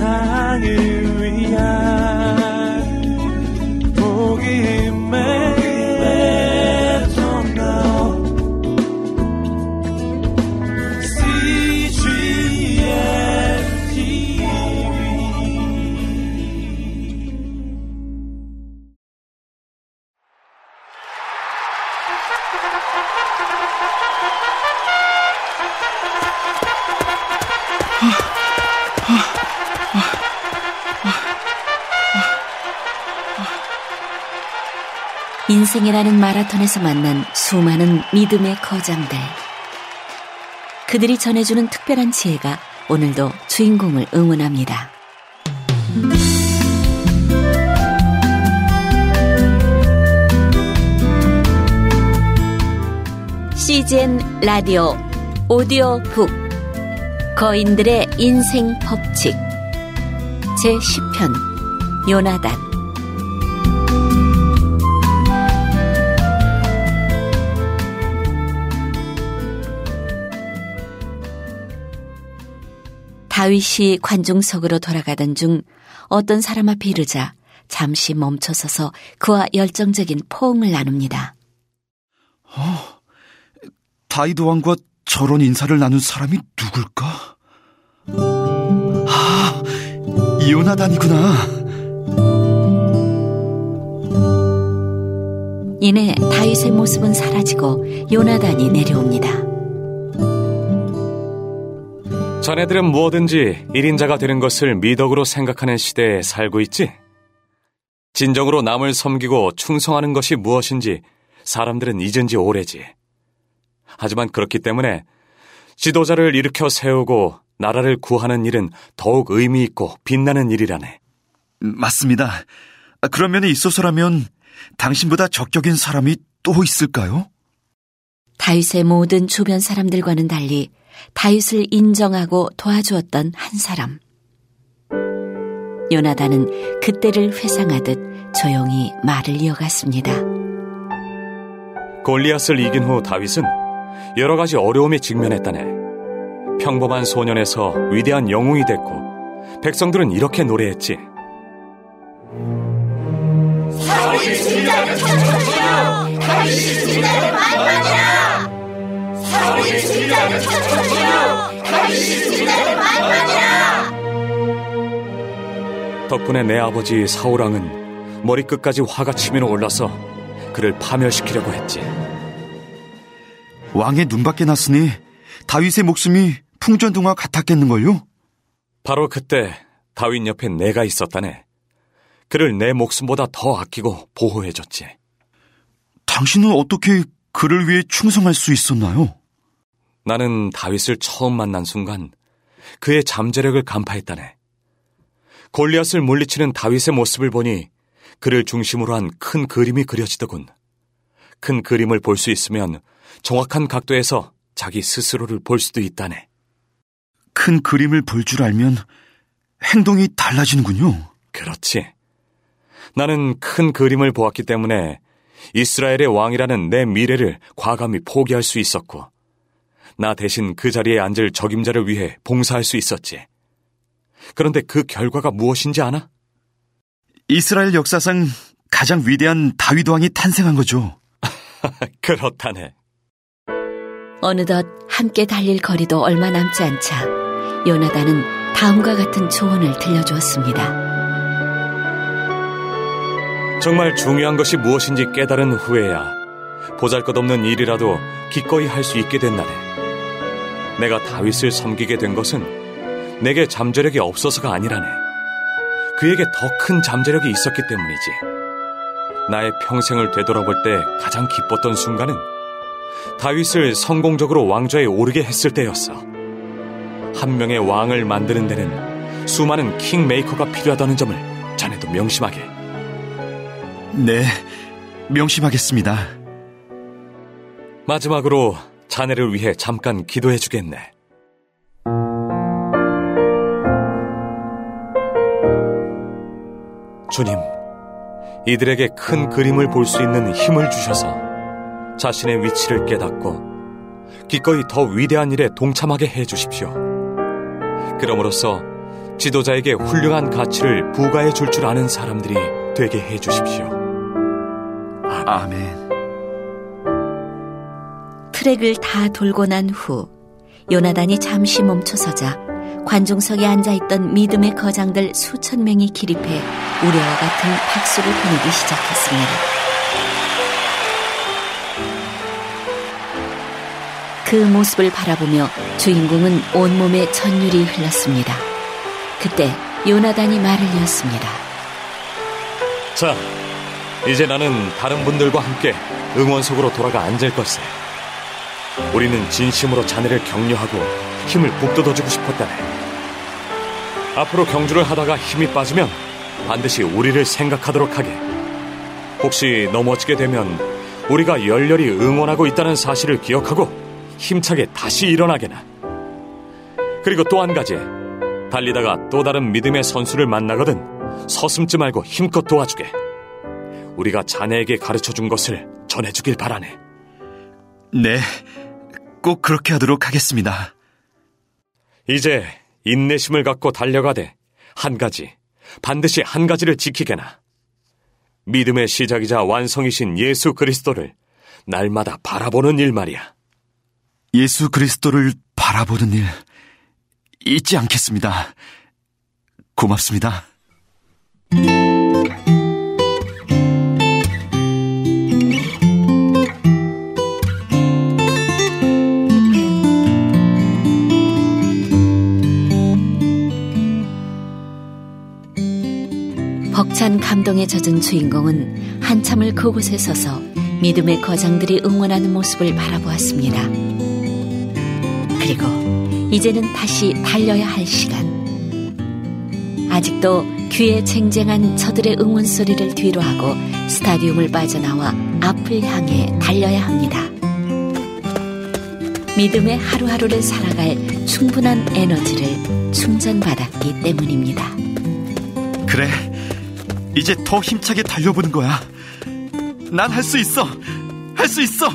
세상을 인생이라는 마라톤에서 만난 수많은 믿음의 거장들. 그들이 전해주는 특별한 지혜가 오늘도 주인공을 응원합니다. CGN 라디오 오디오 북 거인들의 인생 법칙 제10편 요나단 다윗이 관중석으로 돌아가던 중 어떤 사람 앞에 이르자 잠시 멈춰서서 그와 열정적인 포옹을 나눕니다. 어, 다윗 왕과 저런 인사를 나눈 사람이 누굴까? 아, 요나단이구나. 이내 다윗의 모습은 사라지고 요나단이 내려옵니다. 자네들은 무엇든지 1인자가 되는 것을 미덕으로 생각하는 시대에 살고 있지? 진정으로 남을 섬기고 충성하는 것이 무엇인지 사람들은 잊은 지 오래지. 하지만 그렇기 때문에 지도자를 일으켜 세우고 나라를 구하는 일은 더욱 의미 있고 빛나는 일이라네. 맞습니다. 그런 면에 있어서라면 당신보다 적격인 사람이 또 있을까요? 다윗의 모든 주변 사람들과는 달리 다윗을 인정하고 도와주었던 한 사람. 요나단은 그때를 회상하듯 조용히 말을 이어갔습니다. 골리앗을 이긴 후 다윗은 여러 가지 어려움에 직면했다네. 평범한 소년에서 위대한 영웅이 됐고 백성들은 이렇게 노래했지. 사울이 진자를 찾으시오 다윗이 진자를 만만이라 사울이 진자를 찾으시오 다윗이 진자를 만만이라 덕분에 내 아버지 사울왕은 머리끝까지 화가 치밀어 올라서 그를 파멸시키려고 했지. 왕의 눈밖에 났으니 다윗의 목숨이 풍전등화 같았겠는걸요? 바로 그때 다윗 옆에 내가 있었다네. 그를 내 목숨보다 더 아끼고 보호해줬지. 당신은 어떻게 그를 위해 충성할 수 있었나요? 나는 다윗을 처음 만난 순간 그의 잠재력을 간파했다네. 골리앗을 물리치는 다윗의 모습을 보니 그를 중심으로 한 큰 그림이 그려지더군. 큰 그림을 볼 수 있으면 정확한 각도에서 자기 스스로를 볼 수도 있다네. 큰 그림을 볼 줄 알면 행동이 달라지는군요. 그렇지. 나는 큰 그림을 보았기 때문에 이스라엘의 왕이라는 내 미래를 과감히 포기할 수 있었고, 나 대신 그 자리에 앉을 적임자를 위해 봉사할 수 있었지. 그런데 그 결과가 무엇인지 아나? 이스라엘 역사상 가장 위대한 다윗 왕이 탄생한 거죠. 그렇다네. 어느덧 함께 달릴 거리도 얼마 남지 않자 요나단은 다음과 같은 조언을 들려주었습니다. 정말 중요한 것이 무엇인지 깨달은 후에야 보잘것없는 일이라도 기꺼이 할 수 있게 된다네. 내가 다윗을 섬기게 된 것은 내게 잠재력이 없어서가 아니라네. 그에게 더 큰 잠재력이 있었기 때문이지. 나의 평생을 되돌아볼 때 가장 기뻤던 순간은 다윗을 성공적으로 왕좌에 오르게 했을 때였어. 한 명의 왕을 만드는 데는 수많은 킹메이커가 필요하다는 점을 자네도 명심하게. 네, 명심하겠습니다. 마지막으로 자네를 위해 잠깐 기도해 주겠네. 주님, 이들에게 큰 그림을 볼 수 있는 힘을 주셔서 자신의 위치를 깨닫고 기꺼이 더 위대한 일에 동참하게 해 주십시오. 그럼으로써 지도자에게 훌륭한 가치를 부과해 줄 줄 아는 사람들이 되게 해 주십시오. 아멘. 트랙을 다 돌고 난 후 요나단이 잠시 멈춰서자 관중석에 앉아있던 믿음의 거장들 수천 명이 기립해 우려와 같은 박수를 보내기 시작했습니다. 그 모습을 바라보며 주인공은 온몸에 전율이 흘렀습니다. 그때 요나단이 말을 이었습니다. 자, 이제 나는 다른 분들과 함께 응원석으로 돌아가 앉을 것세. 우리는 진심으로 자네를 격려하고 힘을 북돋워주고 싶었다네. 앞으로 경주를 하다가 힘이 빠지면 반드시 우리를 생각하도록 하게. 혹시 넘어지게 되면 우리가 열렬히 응원하고 있다는 사실을 기억하고 힘차게 다시 일어나게나. 그리고 또 한 가지. 달리다가 또 다른 믿음의 선수를 만나거든 서슴지 말고 힘껏 도와주게. 우리가 자네에게 가르쳐 준 것을 전해주길 바라네. 네, 꼭 그렇게 하도록 하겠습니다. 이제 인내심을 갖고 달려가되 한 가지, 반드시 한 가지를 지키게나. 믿음의 시작이자 완성이신 예수 그리스도를 날마다 바라보는 일 말이야. 예수 그리스도를 바라보는 일 잊지 않겠습니다. 고맙습니다. 벅찬 감동에 젖은 주인공은 한참을 그곳에 서서 믿음의 거장들이 응원하는 모습을 바라보았습니다. 그리고 이제는 다시 달려야 할 시간. 아직도 귀에 쟁쟁한 저들의 응원 소리를 뒤로 하고 스타디움을 빠져나와 앞을 향해 달려야 합니다. 믿음의 하루하루를 살아갈 충분한 에너지를 충전받았기 때문입니다. 그래, 이제 더 힘차게 달려보는 거야. 난 할 수 있어! 할 수 있어!